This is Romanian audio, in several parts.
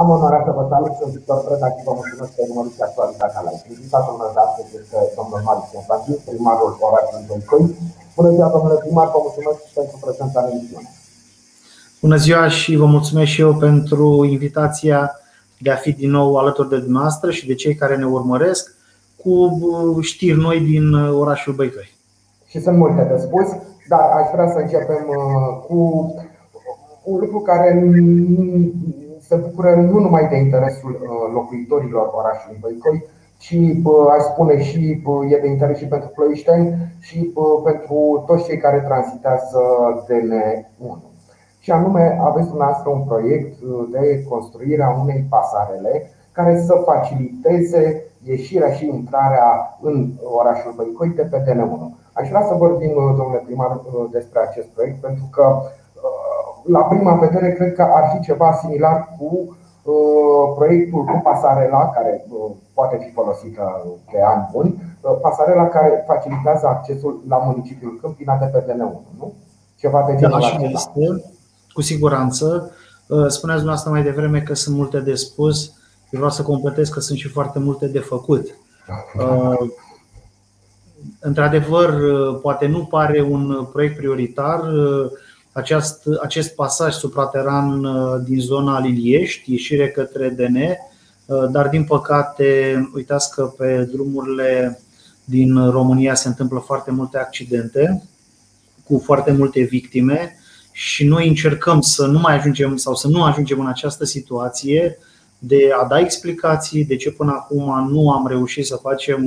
Am onoarea să vă salut, sunt Victor Preda și vă mulțumesc că urmăriți actualitatea la Invitatul meu de astăzi este domnul Marius Constantin, primarul orașului Băicoi. Bună ziua, domnule primar, vă mulțumesc pentru prezența în emisiune. Bună ziua și vă mulțumesc și eu pentru invitația de a fi din nou alături de dumneavoastră și de cei care ne urmăresc cu știri noi din orașul Băicoi. Și sunt multe de spus, dar aș vrea să începem uh, cu un lucru care se bucură nu numai de interesul uh, locuitorilor orașului Băicoi, ci aș spune și e de interes și pentru ploieșteni și pentru toți cei care tranzitează DN1. Și anume, aveți dumneavoastră un proiect uh, de construire a unei pasarele care să faciliteze ieșirea și intrarea în orașul Băicoi de pe DN1. Aș vrea să vorbim, uh, domnule primar, despre acest proiect, pentru că la prima vedere, cred că ar fi ceva similar cu uh, proiectul cu pasarela, care uh, poate fi folosită de ani buni, uh, pasarela care facilitează accesul la municipiul Câmpina de pe DN1, nu? Ceva de genul da, acesta. Este, cu siguranță. Spuneați dumneavoastră mai devreme că sunt multe de spus. Eu vreau să completez că sunt și foarte multe de făcut. Da. Într-adevăr, poate nu pare un proiect prioritar, acest, acest pasaj suprateran uh, din zona Liliești, ieșire către DN, uh, dar din păcate, uitați că pe drumurile din România se întâmplă foarte multe accidente cu foarte multe victime și noi încercăm să nu mai ajungem sau să nu ajungem în această situație de a da explicații de ce până acum nu am reușit să facem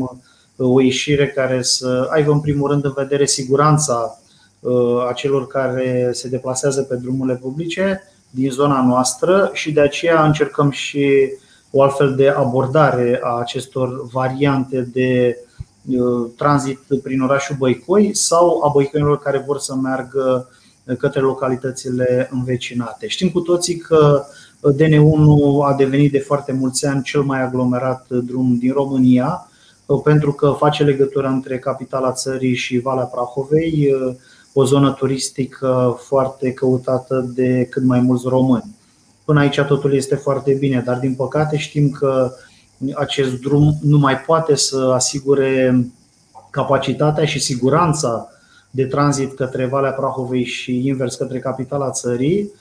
uh, o ieșire care să aibă în primul rând în vedere siguranța Uh, a celor care se deplasează pe drumurile publice din zona noastră și de aceea încercăm și o altfel de abordare a acestor variante de uh, tranzit prin orașul Băicoi sau a băicoinilor care vor să meargă către localitățile învecinate. Știm cu toții că DN1 a devenit de foarte mulți ani cel mai aglomerat drum din România pentru că face legătura între capitala țării și Valea Prahovei, o zonă turistică foarte căutată de cât mai mulți români. Până aici totul este foarte bine, dar din păcate știm că acest drum nu mai poate să asigure capacitatea și siguranța de tranzit către Valea Prahovei și invers către capitala țării.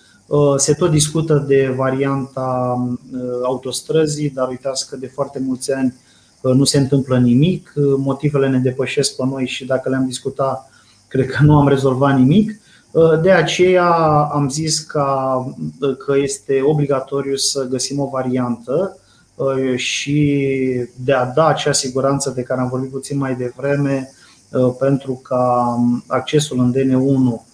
Se tot discută de varianta uh, autostrăzii, dar uitați că de foarte mulți ani uh, nu se întâmplă nimic. Motivele ne depășesc pe noi și dacă le-am discutat cred că nu am rezolvat nimic. Uh, de aceea am zis că, uh, că este obligatoriu să găsim o variantă uh, și de a da acea siguranță de care am vorbit puțin mai devreme, pentru ca um, accesul în DN1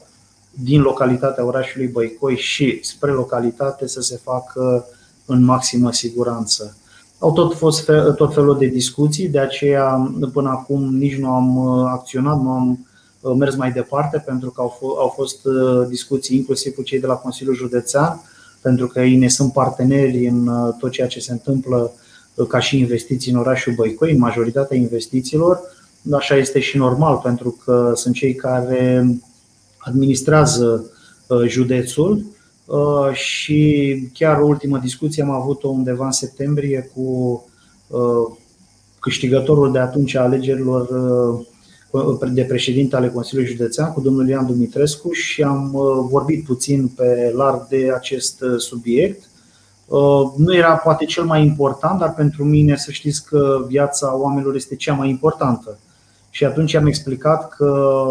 din localitatea orașului Băicoi și spre localitate să se facă în maximă siguranță. Au tot fost tot felul de discuții, de aceea până acum nici nu am acționat, nu am mers mai departe pentru că au fost uh, discuții inclusiv cu cei de la Consiliul Județean, pentru că ei ne sunt parteneri în uh, tot ceea ce se întâmplă uh, ca și investiții în orașul Băicoi, în majoritatea investițiilor. Așa este și normal, pentru că sunt cei care administrează județul și chiar o ultimă discuție am avut-o undeva în septembrie cu câștigătorul de atunci a alegerilor de președinte ale Consiliului Județean cu domnul Ian Dumitrescu și am uh, vorbit puțin pe larg de acest uh, subiect. Uh, nu era poate cel mai important, dar pentru mine să știți că viața oamenilor este cea mai importantă. Și atunci am explicat că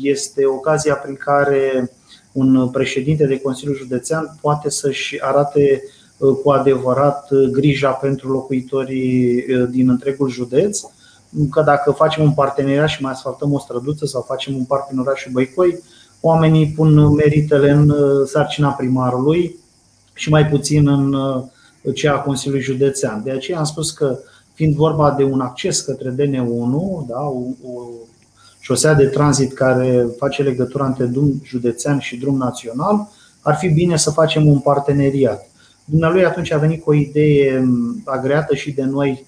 este ocazia prin care un președinte de Consiliul Județean poate să-și arate cu adevărat grija pentru locuitorii din întregul județ că dacă facem un parteneriat și mai asfaltăm o străduță sau facem un parc în orașul Băicoi, oamenii pun meritele în uh, sarcina primarului și mai puțin în uh, cea a Consiliului Județean. De aceea am spus că, fiind vorba de un acces către DN1, da, o, o șosea de tranzit care face legătura între drum județean și drum național, ar fi bine să facem un parteneriat. Dumnealui atunci a venit cu o idee um, agreată și de noi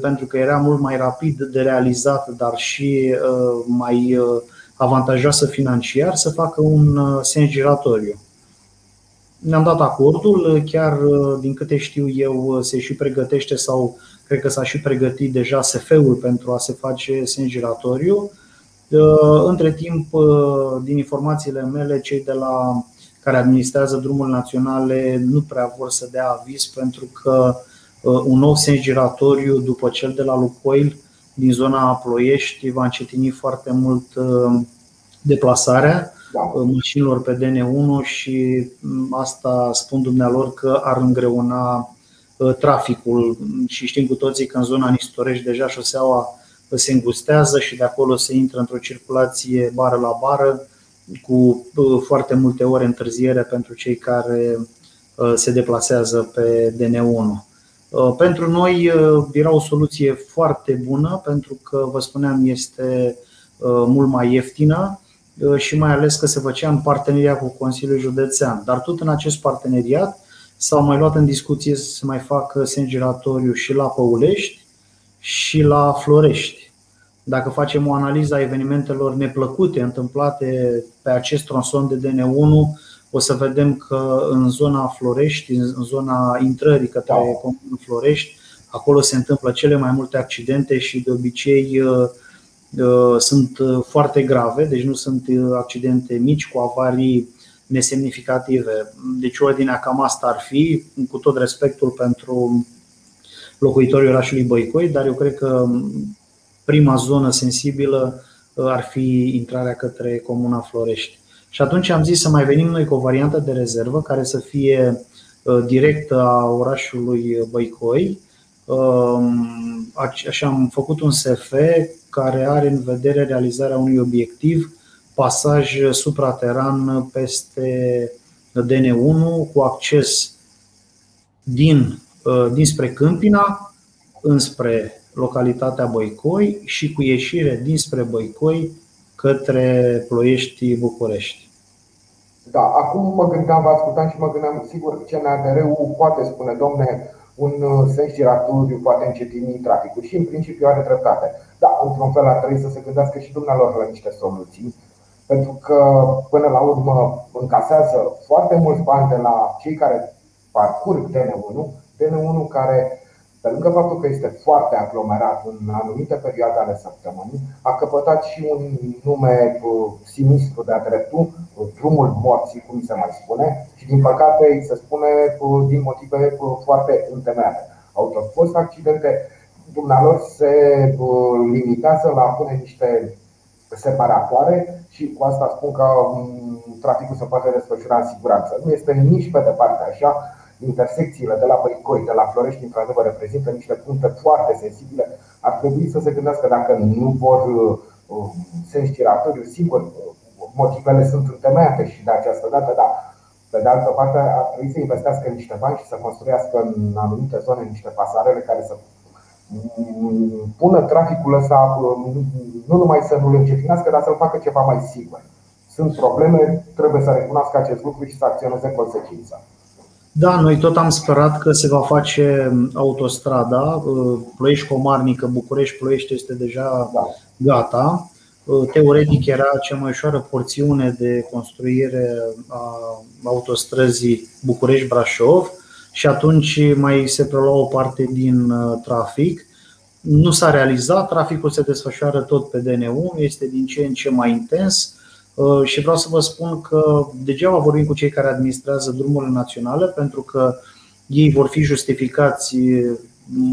pentru că era mult mai rapid de realizat, dar și uh, mai uh, avantajoasă financiar, să facă un uh, sens giratoriu. ne-am dat acordul, chiar din câte știu eu se și pregătește sau cred că s-a și pregătit deja SF-ul pentru a se face sens giratoriu. Între timp, din informațiile mele, cei de la care administrează drumurile naționale nu prea vor să dea aviz pentru că un nou sens giratoriu după cel de la Lucoil din zona Ploiești va încetini foarte mult deplasarea da. mașinilor pe DN1 și asta spun dumnealor că ar îngreuna traficul și știm cu toții că în zona Nistorești deja șoseaua se îngustează și de acolo se intră într-o circulație bară la bară cu foarte multe ore întârziere pentru cei care se deplasează pe DN1. Pentru noi era o soluție foarte bună pentru că, vă spuneam, este mult mai ieftină și mai ales că se făcea în parteneriat cu Consiliul Județean. Dar tot în acest parteneriat s-au mai luat în discuție să se mai facă sens giratoriu și la Păulești și la Florești. Dacă facem o analiză a evenimentelor neplăcute întâmplate pe acest tronson de DN1, o să vedem că în zona Florești, în zona intrării către da. Comunul Florești, acolo se întâmplă cele mai multe accidente și de obicei uh, uh, sunt uh, foarte grave, deci nu sunt accidente mici cu avarii nesemnificative. Deci ordinea cam asta ar fi, cu tot respectul pentru locuitorii orașului Băicoi, dar eu cred că prima zonă sensibilă ar fi intrarea către Comuna Florești. Și atunci am zis să mai venim noi cu o variantă de rezervă care să fie uh, directă a orașului Băicoi. Um, așa am făcut un SF care are în vedere realizarea unui obiectiv, pasaj suprateran peste DN1 cu acces din, uh, dinspre Câmpina înspre localitatea Băicoi și cu ieșire dinspre Băicoi către Ploiești București. Da, acum mă gândeam, vă ascultam și mă gândeam, sigur, CNADR-ul poate spune, domne, un uh, sens giratoriu poate încetini traficul și în principiu are dreptate. Da, într-un fel ar trebui să se gândească și dumnealor la niște soluții, pentru că până la urmă încasează foarte mulți bani de la cei care parcurg DN1, DN1 care pe lângă faptul că este foarte aglomerat în anumite perioade ale săptămânii, a căpătat și un nume uh, sinistru de-a dreptul, uh, drumul morții, cum se mai spune, și din păcate îi se spune uh, din motive foarte întemeiate. Au tot fost accidente, dumnealor se limitează la a pune niște separatoare și cu asta spun că um, traficul se poate desfășura în siguranță. Nu este nici pe departe așa, intersecțiile de la Păicoi, de la Florești, într-adevăr, reprezintă niște puncte foarte sensibile. Ar trebui să se gândească dacă nu vor uh, sens giratoriu, sigur, motivele sunt întemeiate și de această dată, dar pe de altă parte ar trebui să investească niște bani și să construiască în anumite zone niște pasarele care să mm, pună traficul ăsta, nu numai să nu-l încetinească, dar să-l facă ceva mai sigur. Sunt probleme, trebuie să recunoască acest lucru și să acționeze consecința. Da, noi tot am sperat că se va face autostrada uh, Ploiești-Comarnică, București-Ploiești este deja da. gata. Uh, teoretic era cea mai ușoară porțiune de construire a autostrăzii București-Brașov și atunci mai se prelua o parte din uh, trafic. Nu s-a realizat, traficul se desfășoară tot pe DN1, este din ce în ce mai intens Uh, și vreau să vă spun că degeaba vorbim cu cei care administrează drumurile naționale, pentru că ei vor fi justificați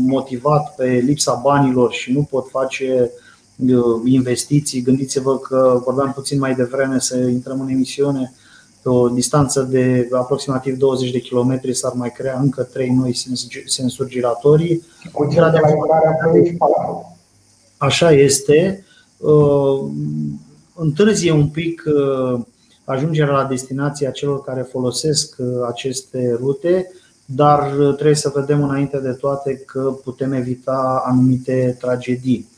motivat pe lipsa banilor și nu pot face uh, investiții. Gândiți-vă că vorbeam puțin mai devreme să intrăm în emisiune pe o distanță de aproximativ 20 de km s-ar mai crea încă 3 noi sensuri giratorii. Cu de la Așa este. Uh, întârzie un pic uh, ajungerea la destinația celor care folosesc uh, aceste rute, dar uh, trebuie să vedem înainte de toate că putem evita anumite tragedii.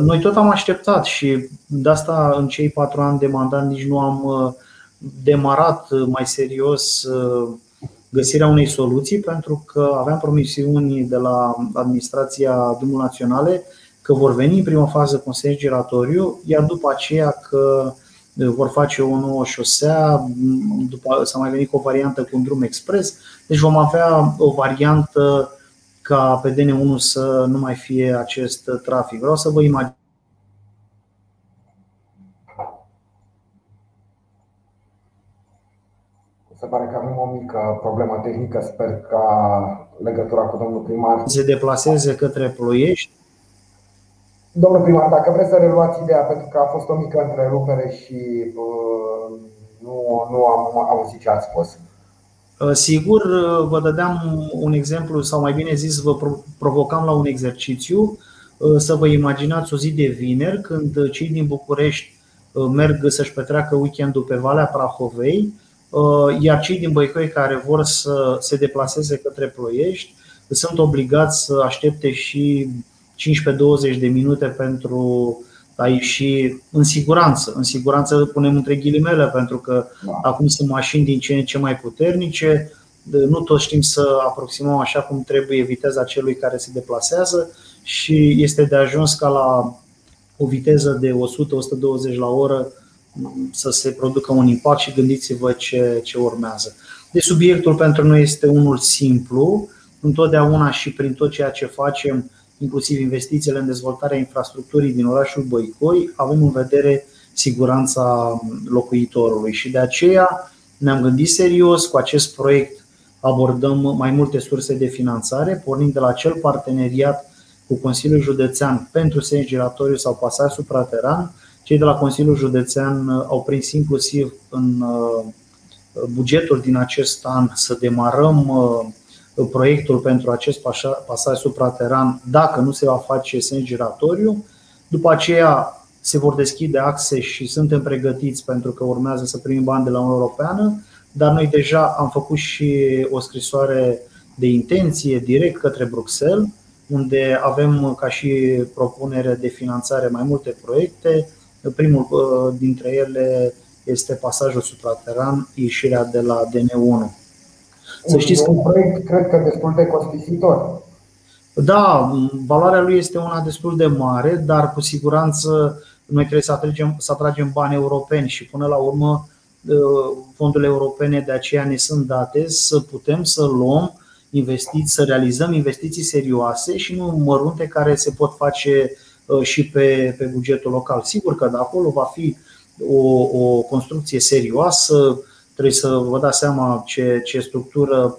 Noi tot am așteptat și de asta în cei patru ani de mandat nici nu am demarat mai serios găsirea unei soluții pentru că aveam promisiuni de la administrația Drumul Naționale că vor veni în prima fază cu un sens giratoriu, iar după aceea că vor face o nouă șosea, după s-a mai venit cu o variantă cu un drum expres, deci vom avea o variantă ca pe DN1 să nu mai fie acest trafic. Vreau să vă imaginați Se pare că avem o mică problemă tehnică, sper ca legătura cu domnul primar se deplaseze către Ploiești. Domnul primar, dacă vreți să reluați ideea, pentru că a fost o mică întrerupere și uh, nu, nu am auzit ce ați spus. Uh, sigur, uh, vă dădeam un exemplu, sau mai bine zis, vă provocam la un exercițiu să vă imaginați o zi de vineri când cei din București merg să-și petreacă weekendul pe Valea Prahovei Uh, iar cei din Băicoi care vor să se deplaseze către Ploiești sunt obligați să aștepte și 15-20 de minute pentru a ieși în siguranță. În siguranță punem între ghilimele, pentru că da. acum sunt mașini din ce în ce mai puternice, nu toți știm să aproximăm așa cum trebuie viteza celui care se deplasează și este de ajuns ca la o viteză de 100-120 la oră să se producă un impact și gândiți-vă ce, ce urmează. Deci subiectul pentru noi este unul simplu, întotdeauna și prin tot ceea ce facem, inclusiv investițiile în dezvoltarea infrastructurii din orașul Băicoi, avem în vedere siguranța locuitorului. Și de aceea ne-am gândit serios cu acest proiect abordăm mai multe surse de finanțare, pornind de la acel parteneriat cu Consiliul Județean pentru sens giratoriu sau pasaj suprateran, cei de la Consiliul Județean uh, au prins inclusiv în uh, bugetul din acest an să demarăm uh, proiectul pentru acest pasaj suprateran dacă nu se va face sens giratoriu. După aceea se vor deschide axe și suntem pregătiți pentru că urmează să primim bani de la Uniunea Europeană, dar noi deja am făcut și o scrisoare de intenție direct către Bruxelles, unde avem ca și propunere de finanțare mai multe proiecte, Primul uh, dintre ele este pasajul suprateran, ieșirea de la DN1. Să știți că un proiect, cred că, destul de costisitor. Da, valoarea lui este una destul de mare, dar cu siguranță noi trebuie să atragem, să atragem bani europeni și până la urmă uh, fondurile europene de aceea ne sunt date să putem să luăm investiții, să realizăm investiții serioase și nu mărunte care se pot face Uh, și pe, pe bugetul local. Sigur că de acolo va fi o, o construcție serioasă, trebuie să vă dați seama ce, ce structură,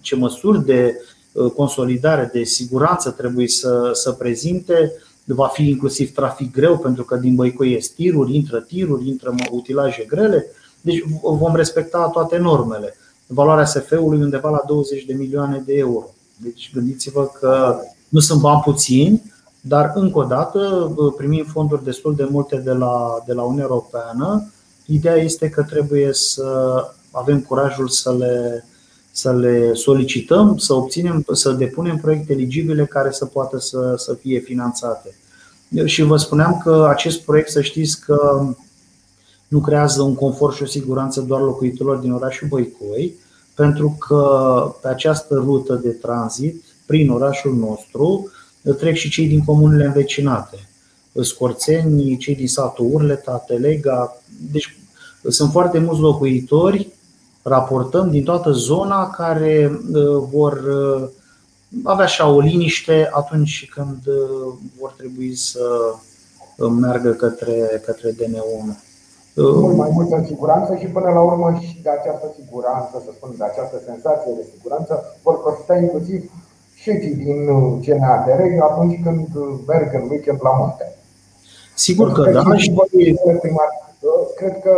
ce măsuri de uh, consolidare, de siguranță trebuie să, să prezinte. Va fi inclusiv trafic greu, pentru că din Băicoi e tiruri, intră tiruri, intră utilaje grele. Deci vom respecta toate normele. Valoarea SF-ului undeva la 20 de milioane de euro. Deci gândiți-vă că nu sunt bani puțini, dar, încă o dată, primim fonduri destul de multe de la, de la Uniunea Europeană. Ideea este că trebuie să avem curajul să le, să le solicităm, să obținem, să depunem proiecte eligibile care să poată să, să fie finanțate. Și vă spuneam că acest proiect, să știți că nu creează un confort și o siguranță doar locuitorilor din orașul Băicoi, pentru că pe această rută de tranzit, prin orașul nostru, trec și cei din comunele învecinate. Scorțeni, cei din satul Urleta, Telega. Deci sunt foarte mulți locuitori, raportăm din toată zona, care uh, vor uh, avea așa o liniște atunci când uh, vor trebui să meargă către, către DN1. Mult mai multă siguranță și până la urmă și de această siguranță, să spun, de această senzație de siguranță, vor profita inclusiv șefii din CNADR uh, atunci când uh, merg în weekend la munte. Sigur că da. Și... Primar, uh, cred că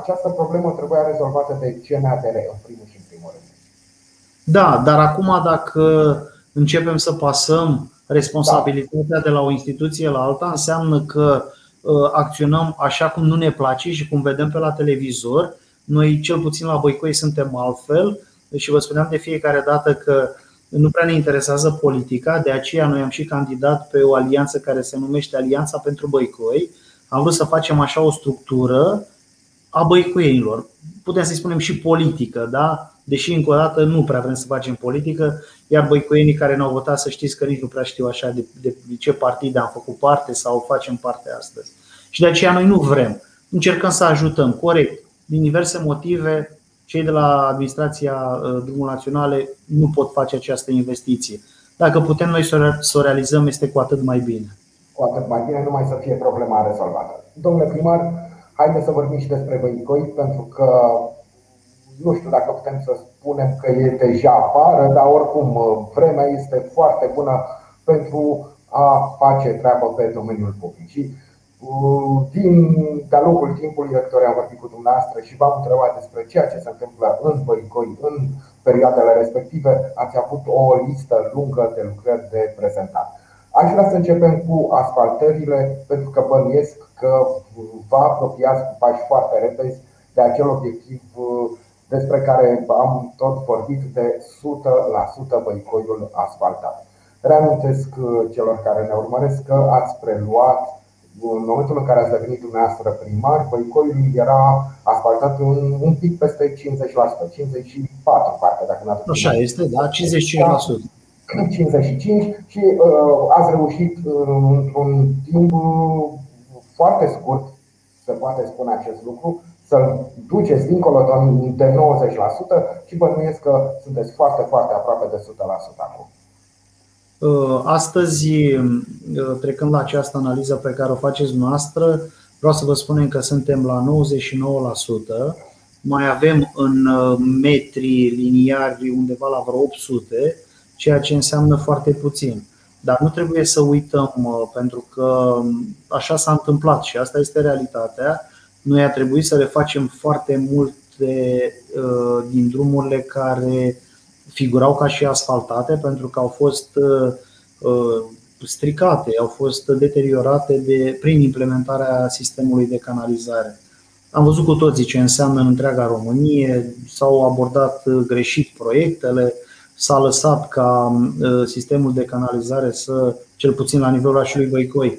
această problemă trebuia rezolvată de CNADR în primul și în primul rând. Da, dar acum dacă începem să pasăm responsabilitatea de la o instituție la alta, înseamnă că acționăm așa cum nu ne place și cum vedem pe la televizor. Noi, cel puțin la Băicoi, suntem altfel și vă spuneam de fiecare dată că nu prea ne interesează politica, de aceea noi am și candidat pe o alianță care se numește Alianța pentru Băicoi. Am vrut să facem așa o structură a băicoienilor. Putem să-i spunem și politică, da? Deși încă o dată nu prea vrem să facem politică, iar băicoienii care ne-au votat să știți că nici nu prea știu așa de, de ce partide am făcut parte sau facem parte astăzi. Și de aceea noi nu vrem. încercăm să ajutăm, corect. Din diverse motive, cei de la administrația drumul naționale nu pot face această investiție. Dacă putem noi să o realizăm, este cu atât mai bine. Cu atât mai bine, numai să fie problema rezolvată. Domnule primar, haideți să vorbim și despre Băicoi, pentru că nu știu dacă putem să spunem că e deja afară, dar oricum vremea este foarte bună pentru a face treabă pe domeniul public. Și din de-a lungul timpului rectorii am vorbit cu dumneavoastră și v-am întrebat despre ceea ce se întâmplă în Băicoi în perioadele respective. Ați avut o listă lungă de lucrări de prezentat. Aș vrea să începem cu asfaltările, pentru că bănuiesc că vă apropiați cu pași foarte repezi de acel obiectiv despre care am tot vorbit de 100% băicoiul asfaltat. Reamintesc celor care ne urmăresc că ați preluat în momentul în care ați devenit dumneavoastră primar, Băicoiul era asfaltat un, un pic peste 50%, 54 parcă, dacă n-ați Așa este, da, 55%. 55 și uh, ați reușit uh, într-un timp uh, foarte scurt, se poate spune acest lucru, să-l duceți dincolo de 90% și bănuiesc că sunteți foarte, foarte aproape de 100% acum. Uh, astăzi, uh, trecând la această analiză pe care o faceți noastră, vreau să vă spunem că suntem la 99%, mai avem în uh, metri liniari undeva la vreo 800, ceea ce înseamnă foarte puțin. Dar nu trebuie să uităm, pentru că um, așa s-a întâmplat și asta este realitatea. Noi a trebuit să le facem foarte multe din drumurile care figurau ca și asfaltate pentru că au fost uh, uh, stricate, au fost deteriorate de, prin implementarea sistemului de canalizare. Am văzut cu toții ce înseamnă în întreaga Românie, s-au abordat uh, greșit proiectele, s-a lăsat ca sistemul de canalizare să, cel puțin la nivelul orașului Băicoi,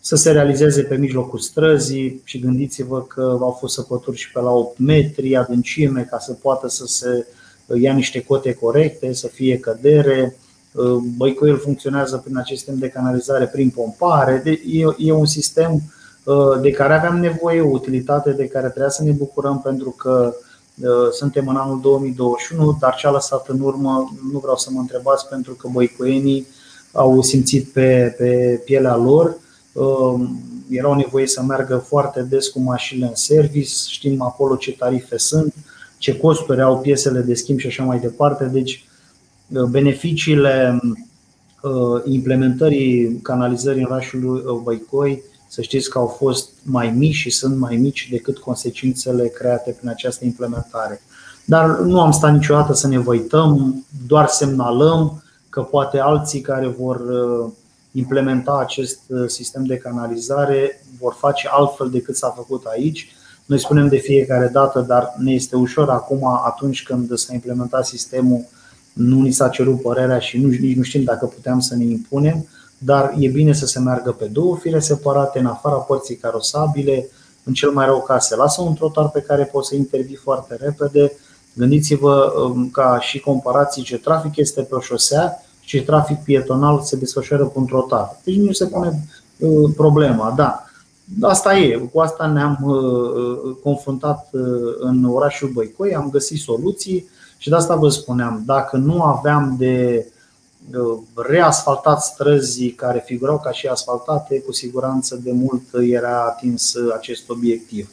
să se realizeze pe mijlocul străzii și gândiți-vă că au fost săpături și pe la 8 metri adâncime ca să poată să se ia niște cote corecte, să fie cădere. Băicoiul funcționează prin acest sistem de canalizare prin pompare. E un sistem uh, de care aveam nevoie, o utilitate de care trebuia să ne bucurăm pentru că uh, suntem în anul 2021, dar ce a lăsat în urmă nu vreau să mă întrebați pentru că băicoienii au simțit pe, pe pielea lor. Uh, erau nevoie să meargă foarte des cu mașinile în service, știm acolo ce tarife sunt ce costuri au piesele de schimb și așa mai departe. Deci, uh, beneficiile uh, implementării canalizării în orașul Băicoi, să știți că au fost mai mici și sunt mai mici decât consecințele create prin această implementare. Dar nu am stat niciodată să ne văităm, doar semnalăm că poate alții care vor uh, implementa acest sistem de canalizare vor face altfel decât s-a făcut aici noi spunem de fiecare dată, dar ne este ușor acum, atunci când s-a implementat sistemul, nu ni s-a cerut părerea și nu, nici nu știm dacă puteam să ne impunem, dar e bine să se meargă pe două fire separate, în afara părții carosabile, în cel mai rău caz se lasă un trotar pe care poți să intervii foarte repede. Gândiți-vă um, ca și comparații ce trafic este pe o șosea și ce trafic pietonal se desfășoară pe un trotar. Deci nu se pune uh, problema, da. Asta e, cu asta ne-am uh, uh, confruntat uh, în orașul Băicoi, am găsit soluții și de asta vă spuneam, dacă nu aveam de reasfaltat străzii care figurau ca și asfaltate, cu siguranță de mult era atins acest obiectiv.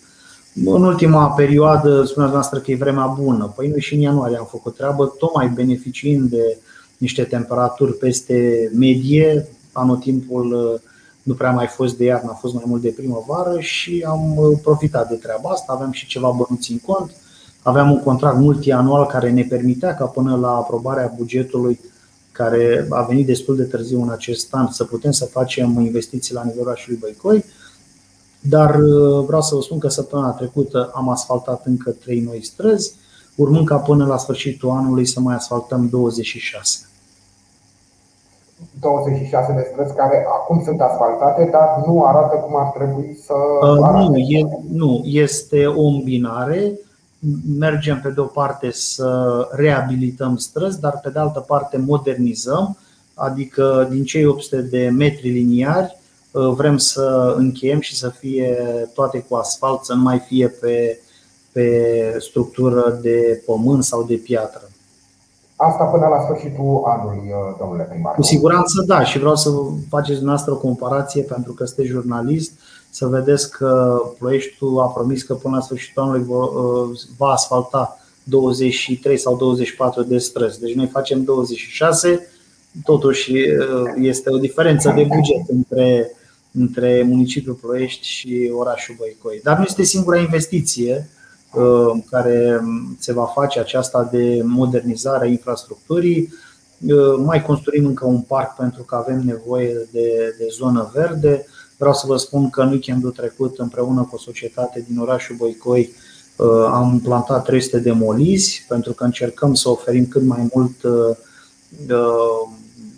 În ultima perioadă, spuneați noastră că e vremea bună. Păi noi și în ianuarie am făcut treabă, tocmai beneficiind de niște temperaturi peste medie, anotimpul nu prea mai fost de iarnă, a fost mai mult de primăvară și am uh, profitat de treaba asta. Aveam și ceva bănuți în cont. Aveam un contract multianual care ne permitea ca până la aprobarea bugetului care a venit destul de târziu în acest an să putem să facem investiții la nivelul orașului Băicoi. Dar uh, vreau să vă spun că săptămâna trecută am asfaltat încă 3 noi străzi, urmând ca până la sfârșitul anului să mai asfaltăm 26. 26 de străzi care acum sunt asfaltate, dar nu arată cum ar trebui să uh, arate. Nu, e, nu, este o îmbinare. Mergem pe de o parte să reabilităm străzi, dar pe de altă parte modernizăm, adică din cei 800 de metri liniari Vrem să încheiem și să fie toate cu asfalt, să nu mai fie pe, pe structură de pământ sau de piatră. Asta până la sfârșitul anului, domnule primar. Cu siguranță da, și vreau să faceți dumneavoastră o comparație pentru că sunteți jurnalist, să vedeți că Ploieștiul a promis că până la sfârșitul anului va asfalta 23 sau 24 de străzi. Deci noi facem 26, totuși este o diferență de buget între, între municipiul Ploiești și orașul Băicoi. Dar nu este singura investiție care se va face aceasta de modernizare a infrastructurii. Mai construim încă un parc pentru că avem nevoie de, de zonă verde. Vreau să vă spun că în weekendul trecut, împreună cu o societate din orașul Băicoi, Uh, am plantat 300 de molizi pentru că încercăm să oferim cât mai mult uh, uh,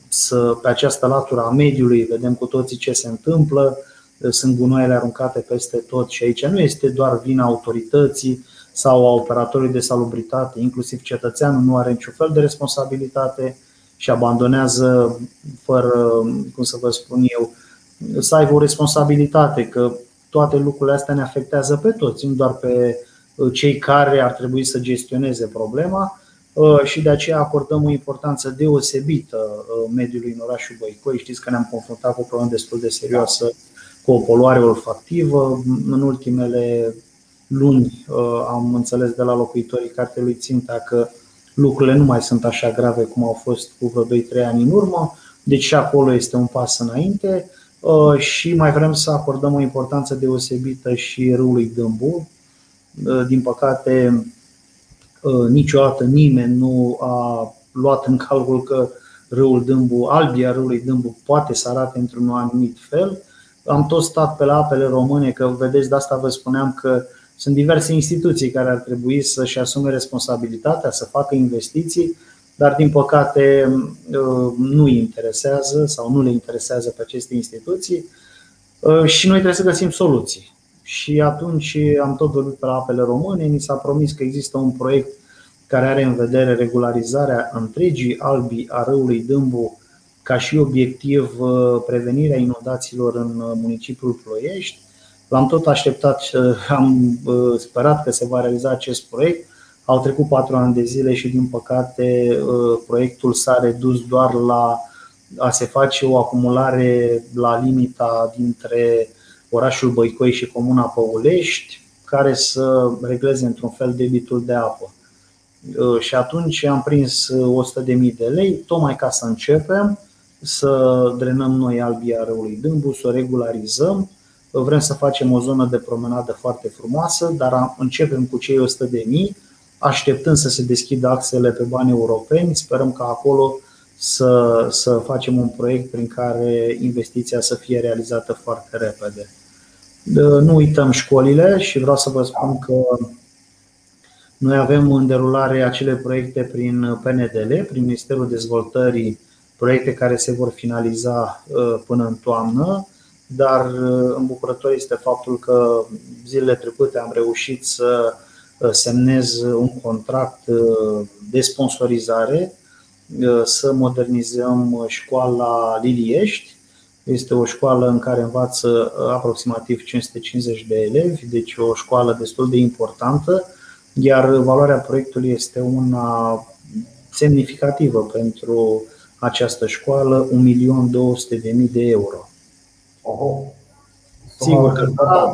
să, pe această latură a mediului, vedem cu toții ce se întâmplă, sunt gunoaiele aruncate peste tot și aici nu este doar vina autorității sau a operatorului de salubritate, inclusiv cetățeanul nu are niciun fel de responsabilitate și abandonează fără, cum să vă spun eu, să aibă o responsabilitate, că toate lucrurile astea ne afectează pe toți, nu doar pe Uh, cei care ar trebui să gestioneze problema uh, și de aceea acordăm o importanță deosebită uh, mediului în orașul Băicoi. Știți că ne-am confruntat cu o problemă destul de serioasă cu o poluare olfactivă. În ultimele luni am înțeles de la locuitorii cartelui Ținta că lucrurile nu mai sunt așa grave cum au fost cu vreo 2-3 ani în urmă, deci și acolo este un pas înainte și mai vrem să acordăm o importanță deosebită și râului Dâmbu, Uh, din păcate, uh, niciodată nimeni nu a luat în calcul că râul Dâmbu, albia râului Dâmbu poate să arate într-un anumit fel. Am tot stat pe la apele române, că vedeți, de asta vă spuneam că sunt diverse instituții care ar trebui să-și asume responsabilitatea, să facă investiții, dar din păcate uh, nu îi interesează sau nu le interesează pe aceste instituții și noi trebuie să găsim soluții și atunci am tot vorbit pe la apele române, ni s-a promis că există un proiect care are în vedere regularizarea întregii albii a râului Dâmbu ca și obiectiv uh, prevenirea inundațiilor în uh, municipiul Ploiești. L-am tot așteptat, uh, am sperat că se va realiza acest proiect. Au trecut patru ani de zile și, din păcate, proiectul s-a redus doar la a se face o acumulare la limita dintre orașul Băicoi și comuna Păulești, care să regleze într-un fel debitul de apă. Uh, și atunci am prins 100.000 de lei, tocmai ca să începem să drenăm noi albia râului Dâmbu, să o regularizăm. Vrem să facem o zonă de promenadă foarte frumoasă, dar începem cu cei 100.000, așteptând să se deschidă axele pe bani europeni. Sperăm că acolo să, să facem un proiect prin care investiția să fie realizată foarte repede. Nu uităm școlile și vreau să vă spun că noi avem în derulare acele proiecte prin PNDL, prin Ministerul Dezvoltării, proiecte care se vor finaliza uh, până în toamnă, dar uh, îmbucurător este faptul că zilele trecute am reușit să uh, semnez un contract de sponsorizare, să modernizăm școala Liliești, este o școală în care învață uh, aproximativ 550 de elevi, deci o școală destul de importantă, iar valoarea proiectului este una semnificativă pentru această școală, 1.200.000 de euro. Oho. Sigur că da,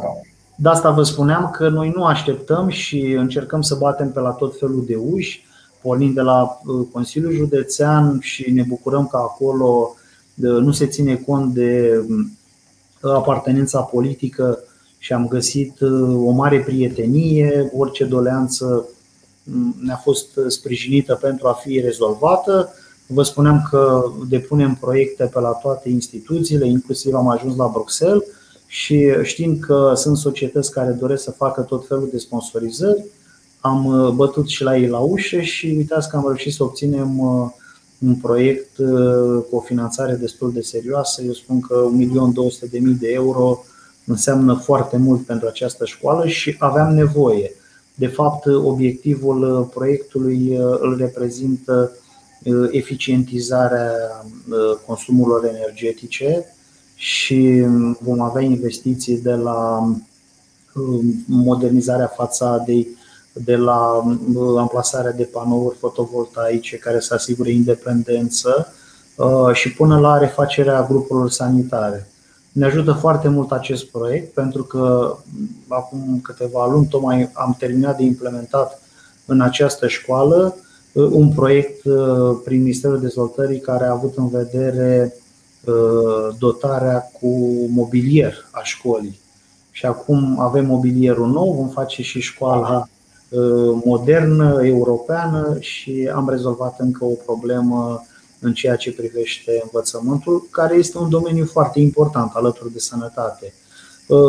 de asta vă spuneam că noi nu așteptăm și încercăm să batem pe la tot felul de uși, pornind de la uh, Consiliul Județean și ne bucurăm că acolo nu se ține cont de mm, apartenența politică și am găsit uh, o mare prietenie, orice doleanță mm, ne-a fost sprijinită pentru a fi rezolvată. Vă spuneam că depunem proiecte pe la toate instituțiile, inclusiv am ajuns la Bruxelles și știind că sunt societăți care doresc să facă tot felul de sponsorizări, am uh, bătut și la ei la ușă și uitați că am reușit să obținem uh, un proiect uh, cu o finanțare destul de serioasă. Eu spun că 1.200.000 de euro înseamnă foarte mult pentru această școală și aveam nevoie. De fapt, obiectivul uh, proiectului uh, îl reprezintă eficientizarea consumurilor energetice și vom avea investiții de la um, modernizarea fațadei, de la um, amplasarea de panouri fotovoltaice care să asigure independență uh, și până la refacerea grupurilor sanitare. Ne ajută foarte mult acest proiect pentru că acum câteva luni tocmai am terminat de implementat în această școală uh, un proiect uh, prin Ministerul Dezvoltării care a avut în vedere uh, dotarea cu mobilier a școlii. Și acum avem mobilierul nou, vom face și școala modernă, europeană și am rezolvat încă o problemă în ceea ce privește învățământul, care este un domeniu foarte important alături de sănătate.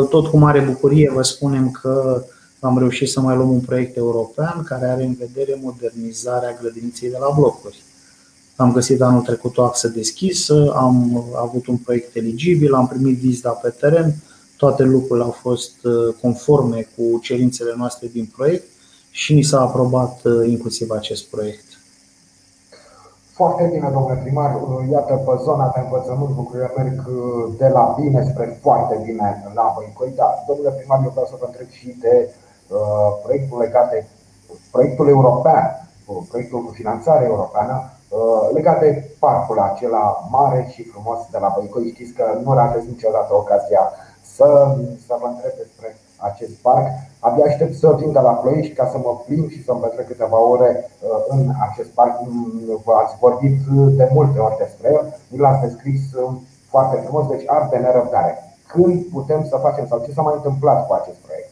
Tot cu mare bucurie vă spunem că am reușit să mai luăm un proiect european care are în vedere modernizarea grădiniței de la blocuri. Am găsit anul trecut o axă deschisă, am avut un proiect eligibil, am primit vizita pe teren, toate lucrurile au fost uh, conforme cu cerințele noastre din proiect și ni s-a aprobat uh, inclusiv acest proiect. Foarte bine, domnule primar. Iată, pe zona de învățământ lucrurile merg uh, de la bine spre foarte bine la Băicoi. Dar, domnule primar, eu vreau să vă întreb și de uh, proiectul legat de proiectul european, uh, proiectul cu finanțare europeană, uh, legat de parcul acela mare și frumos de la Băicoși. Știți că nu aveți niciodată ocazia să, să vă întreb despre acest parc. Abia aștept să vin de la Ploiești ca să mă plimb și să-mi petrec câteva ore uh, în acest parc. V-ați vorbit de multe ori despre el, mi l-ați descris uh, foarte frumos, deci ar de nerăbdare. Când putem să facem sau ce s-a mai întâmplat cu acest proiect?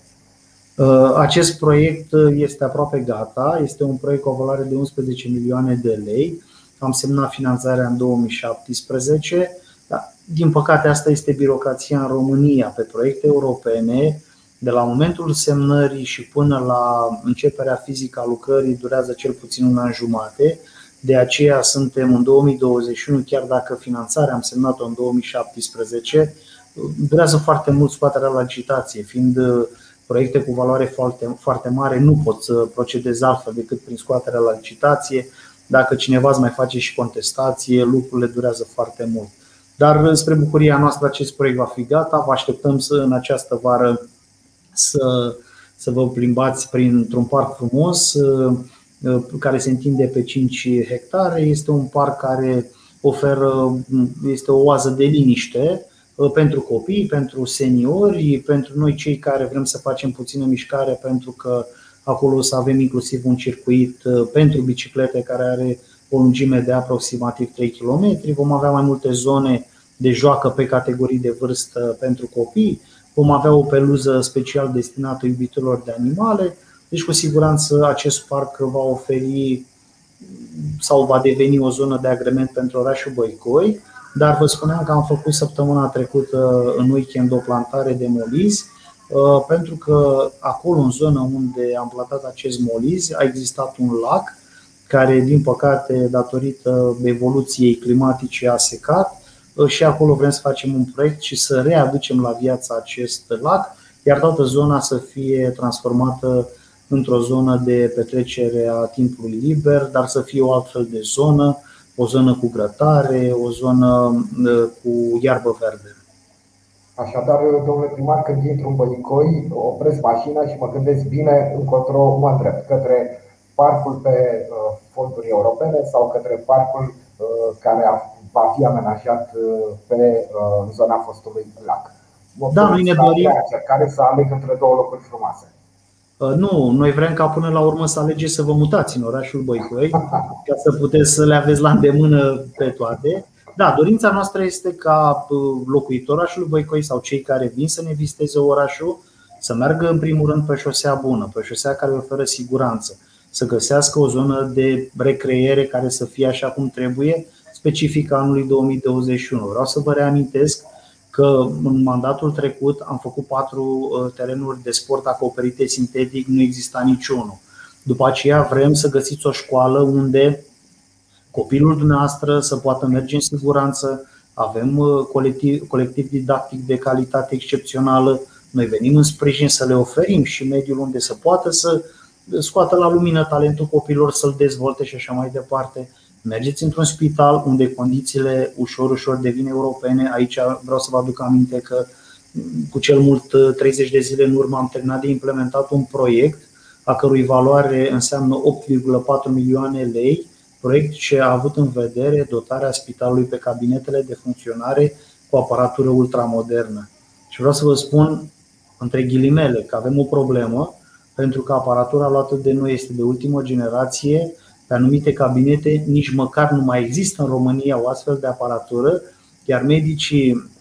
Uh, acest proiect este aproape gata, este un proiect cu o valoare de 11 milioane de lei. Am semnat finanțarea în 2017. Dar, din păcate, asta este birocrația în România. Pe proiecte europene, de la momentul semnării și până la începerea fizică a lucrării durează cel puțin un an jumate. De aceea suntem în 2021, chiar dacă finanțarea am semnat-o în 2017, durează foarte mult scoaterea la licitație, fiind uh, proiecte cu valoare foarte, foarte mare, nu pot să procedez altfel decât prin scoaterea la licitație. Dacă cineva îți mai face și contestație, lucrurile durează foarte mult. Dar spre bucuria noastră acest proiect va fi gata, vă așteptăm să în această vară să, să vă plimbați printr-un parc frumos uh, care se întinde pe 5 hectare. Este un parc care oferă, este o oază de liniște uh, pentru copii, pentru seniori, pentru noi cei care vrem să facem puțină mișcare, pentru că acolo o să avem inclusiv un circuit uh, pentru biciclete care are o lungime de aproximativ 3 km. Vom avea mai multe zone de joacă pe categorii de vârstă pentru copii. Vom avea o peluză special destinată iubitorilor de animale, deci cu siguranță acest parc va oferi sau va deveni o zonă de agrement pentru orașul Băicoi, dar vă spuneam că am făcut săptămâna trecută în weekend o plantare de molizi, uh, pentru că acolo, în zona unde am plantat acest moliz, a existat un lac care, din păcate, datorită evoluției climatice, a secat și acolo vrem să facem un proiect și să readucem la viață acest lac, iar toată zona să fie transformată într-o zonă de petrecere a timpului liber, dar să fie o altfel de zonă, o zonă cu grătare, o zonă uh, cu iarbă verde. Așadar, domnule primar, când intru în Bănicoi, opresc mașina și mă gândesc bine încotro mă îndrept către parcul pe uh, fonduri europene sau către parcul uh, care a va fi amenajat uh, pe uh, zona fostului lac. Da, noi ne dorim. Care să aleg între două locuri frumoase. Uh, nu, noi vrem ca până la urmă să alegeți să vă mutați în orașul Băicoi, ca să puteți să le aveți la îndemână pe toate. Da, dorința noastră este ca locuitorul orașului Băicoi sau cei care vin să ne viziteze orașul să meargă în primul rând pe șosea bună, pe șosea care oferă siguranță, să găsească o zonă de recreere care să fie așa cum trebuie, specific anului 2021. Vreau să vă reamintesc că în mandatul trecut am făcut patru uh, terenuri de sport acoperite sintetic, nu exista niciunul. După aceea vrem să găsiți o școală unde copilul dumneavoastră să poată merge în siguranță, avem uh, colectiv, colectiv didactic de calitate excepțională, noi venim în sprijin să le oferim și mediul unde să poată să scoată la lumină talentul copilor, să-l dezvolte și așa mai departe. mergeți într-un spital unde condițiile ușor, ușor devin europene. Aici vreau să vă aduc aminte că cu cel mult 30 de zile în urmă am terminat de implementat un proiect a cărui valoare înseamnă 8,4 milioane lei, proiect ce a avut în vedere dotarea spitalului pe cabinetele de funcționare cu aparatură ultramodernă. Și vreau să vă spun, între ghilimele, că avem o problemă, pentru că aparatura luată de noi este de ultimă generație, pe anumite cabinete nici măcar nu mai există în România o astfel de aparatură, iar medicii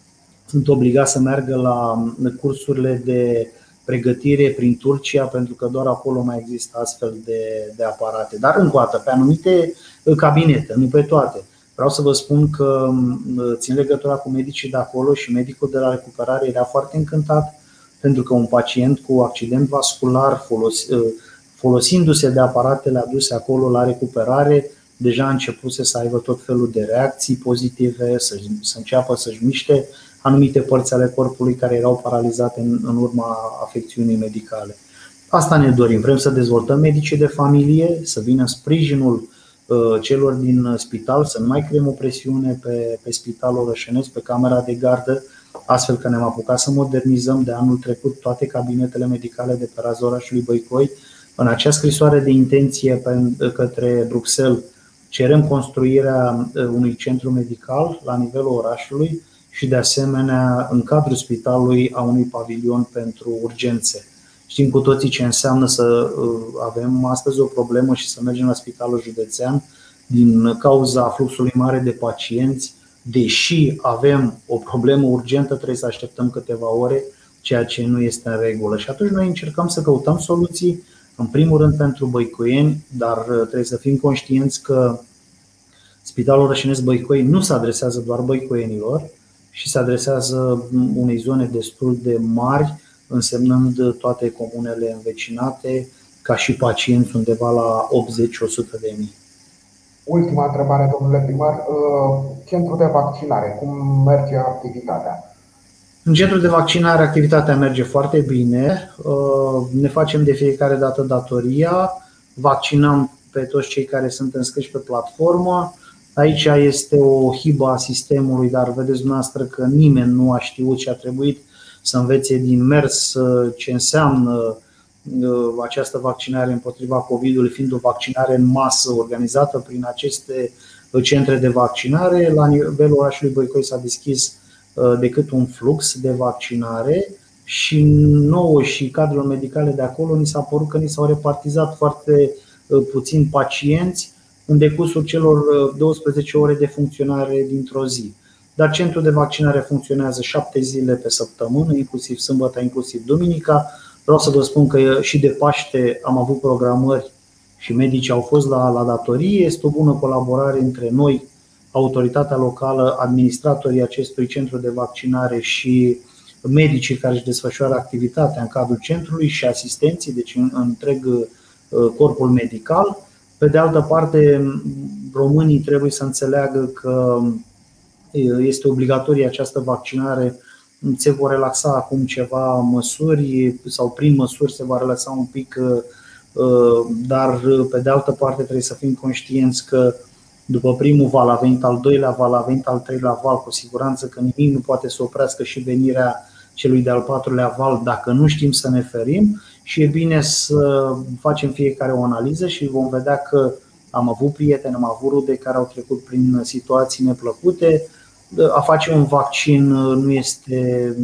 sunt obligați să meargă la cursurile de pregătire prin Turcia, pentru că doar acolo mai există astfel de, de aparate. Dar încă o dată, pe anumite cabinete, nu pe toate. Vreau să vă spun că țin legătura cu medicii de acolo și medicul de la recuperare era foarte încântat pentru că un pacient cu accident vascular folosindu-se de aparatele aduse acolo la recuperare, deja a început să aibă tot felul de reacții pozitive, să, să înceapă să-și miște anumite părți ale corpului care erau paralizate în, în urma afecțiunii medicale. Asta ne dorim. Vrem să dezvoltăm medicii de familie, să vină sprijinul uh, celor din spital, să nu mai creăm o presiune pe, pe spitalul rășenesc, pe camera de gardă, astfel că ne-am apucat să modernizăm de anul trecut toate cabinetele medicale de pe raza orașului Băicoi. În acea scrisoare de intenție către Bruxelles cerem construirea uh, unui centru medical la nivelul orașului și de asemenea în cadrul spitalului a unui pavilion pentru urgențe. Știm cu toții ce înseamnă să uh, avem astăzi o problemă și să mergem la spitalul județean din cauza fluxului mare de pacienți, deși avem o problemă urgentă, trebuie să așteptăm câteva ore, ceea ce nu este în regulă. Și atunci noi încercăm să căutăm soluții, în primul rând pentru băicoieni, dar uh, trebuie să fim conștienți că Spitalul Rășinesc Băicoi nu se adresează doar băicoienilor, și se adresează unei zone destul de mari, însemnând toate comunele învecinate, ca și pacienți undeva la 80-100 de mii. Ultima întrebare, domnule primar. Uh, centrul de vaccinare, cum merge activitatea? În centrul de vaccinare activitatea merge foarte bine. Uh, ne facem de fiecare dată datoria, vaccinăm pe toți cei care sunt înscriși pe platformă, Aici este o hibă a sistemului, dar vedeți dumneavoastră că nimeni nu a știut și a trebuit să învețe din mers uh, ce înseamnă uh, această vaccinare împotriva COVID-ului, fiind o vaccinare în masă organizată prin aceste uh, centre de vaccinare. La nivelul orașului Băicoi s-a deschis decât un flux de vaccinare și nouă și cadrul medicale de acolo ni s-a părut că ni s-au repartizat foarte puțin pacienți în decursul celor 12 uh, ore de funcționare dintr-o zi. Dar centrul de vaccinare funcționează 7 zile pe săptămână, inclusiv sâmbătă, inclusiv duminica. Vreau să vă spun că și de Paște am avut programări și medicii au fost la, la datorie. Este o bună colaborare între noi, autoritatea locală, administratorii acestui centru de vaccinare și medicii care își desfășoară activitatea în cadrul centrului și asistenții, deci în întreg uh, corpul medical. Pe de altă parte, românii trebuie să înțeleagă că este obligatorie această vaccinare. Se vor relaxa acum ceva măsuri sau prin măsuri se va relaxa un pic, dar pe de altă parte trebuie să fim conștienți că după primul val a venit al doilea val, a venit al treilea val, cu siguranță că nimic nu poate să oprească și venirea celui de-al patrulea val dacă nu știm să ne ferim și e bine să facem fiecare o analiză și vom vedea că am avut prieteni, am avut rude care au trecut prin situații neplăcute. A face un vaccin nu este,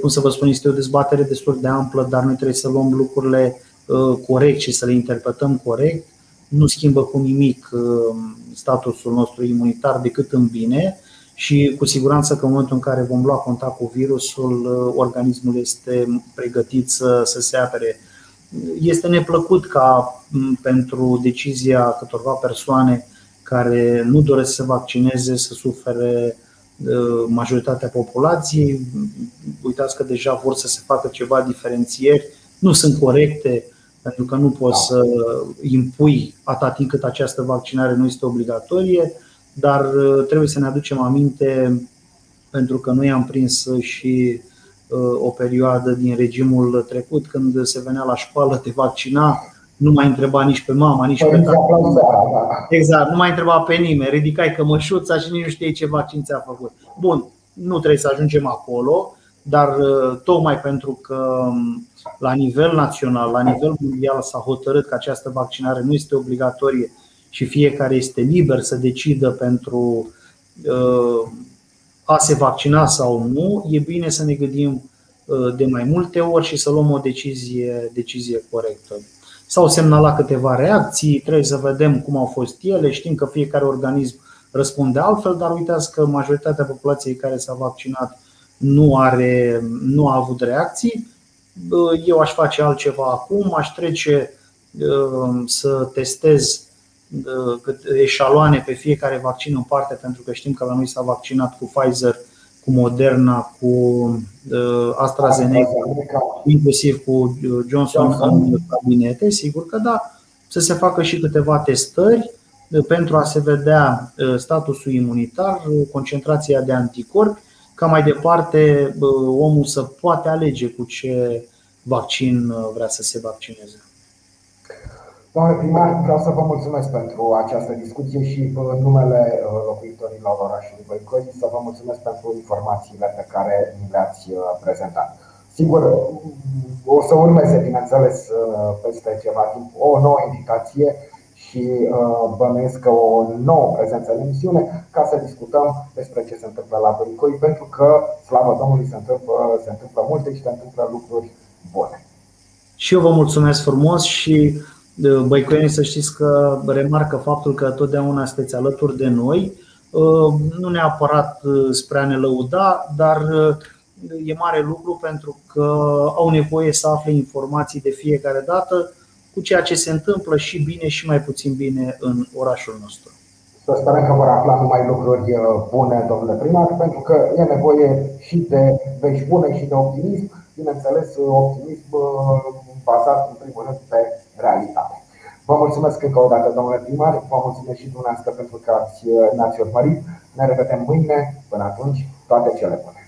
cum să vă spun, este o dezbatere destul de amplă, dar noi trebuie să luăm lucrurile uh, corect și să le interpretăm corect. Nu schimbă cu nimic uh, statusul nostru imunitar decât în bine și cu siguranță că în momentul în care vom lua contact cu virusul, uh, organismul este pregătit să, să se apere. Este neplăcut ca pentru decizia câtorva persoane care nu doresc să se vaccineze să sufere uh, majoritatea populației. Uitați că deja vor să se facă ceva diferențieri, nu sunt corecte pentru că nu poți da. să impui atât timp cât această vaccinare nu este obligatorie dar uh, trebuie să ne aducem aminte, pentru că noi am prins și uh, o perioadă din regimul trecut când se venea la școală, te vaccina, nu mai întreba nici pe mama, nici pe Părinții tata. aplauzează, da. Exact, nu mai întreba pe nimeni, ridicai cămășuța și nici nu știi ce vaccin ți-a făcut. Bun, nu trebuie să ajungem acolo, dar uh, tocmai pentru că um, la nivel național, la nivel mondial s-a hotărât că această vaccinare nu este obligatorie și fiecare este liber să decidă pentru uh, a se vaccina sau nu, e bine să ne gândim uh, de mai multe ori și să luăm o decizie, decizie corectă. S-au semnalat câteva reacții, trebuie să vedem cum au fost ele. Știm că fiecare organism răspunde altfel, dar uitați că majoritatea populației care s-a vaccinat nu, are, nu a avut reacții. Eu aș face altceva acum, aș trece uh, să testez uh, eșaloane pe fiecare vaccin în parte, pentru că știm că la noi s-a vaccinat cu Pfizer, cu Moderna, cu uh, AstraZeneca, inclusiv cu Johnson în cabinete, sigur că da, să se facă și câteva testări pentru a se vedea statusul imunitar, concentrația de anticorpi ca mai departe omul să poate alege cu ce vaccin vrea să se vaccineze. Domnule primar, vreau să vă mulțumesc pentru această discuție și în numele locuitorilor orașului Băicoi să vă mulțumesc pentru informațiile pe care mi le-ați prezentat. Sigur, o să urmeze, bineînțeles, peste ceva timp o nouă invitație și uh, bănuiesc că o nouă prezență în emisiune ca să discutăm despre ce se întâmplă la Băicoi, pentru că, slavă Domnului, se întâmplă, se întâmplă multe și se întâmplă lucruri bune. Și eu vă mulțumesc frumos și uh, băicoienii să știți că remarcă faptul că totdeauna sunteți alături de noi, uh, nu neapărat spre a ne lăuda, dar e mare lucru pentru că au nevoie să afle informații de fiecare dată cu ceea ce se întâmplă și bine și mai puțin bine în orașul nostru. Să sperăm că vor afla numai lucruri uh, bune, domnule primar, pentru că e nevoie și de vești bune și de optimism, bineînțeles, uh, optimism uh, bazat în primul rând pe realitate. Vă mulțumesc încă o dată, domnule primar, vă mulțumesc și dumneavoastră pentru că ați, ne-ați urmărit. Ne revedem mâine, până atunci, toate cele bune.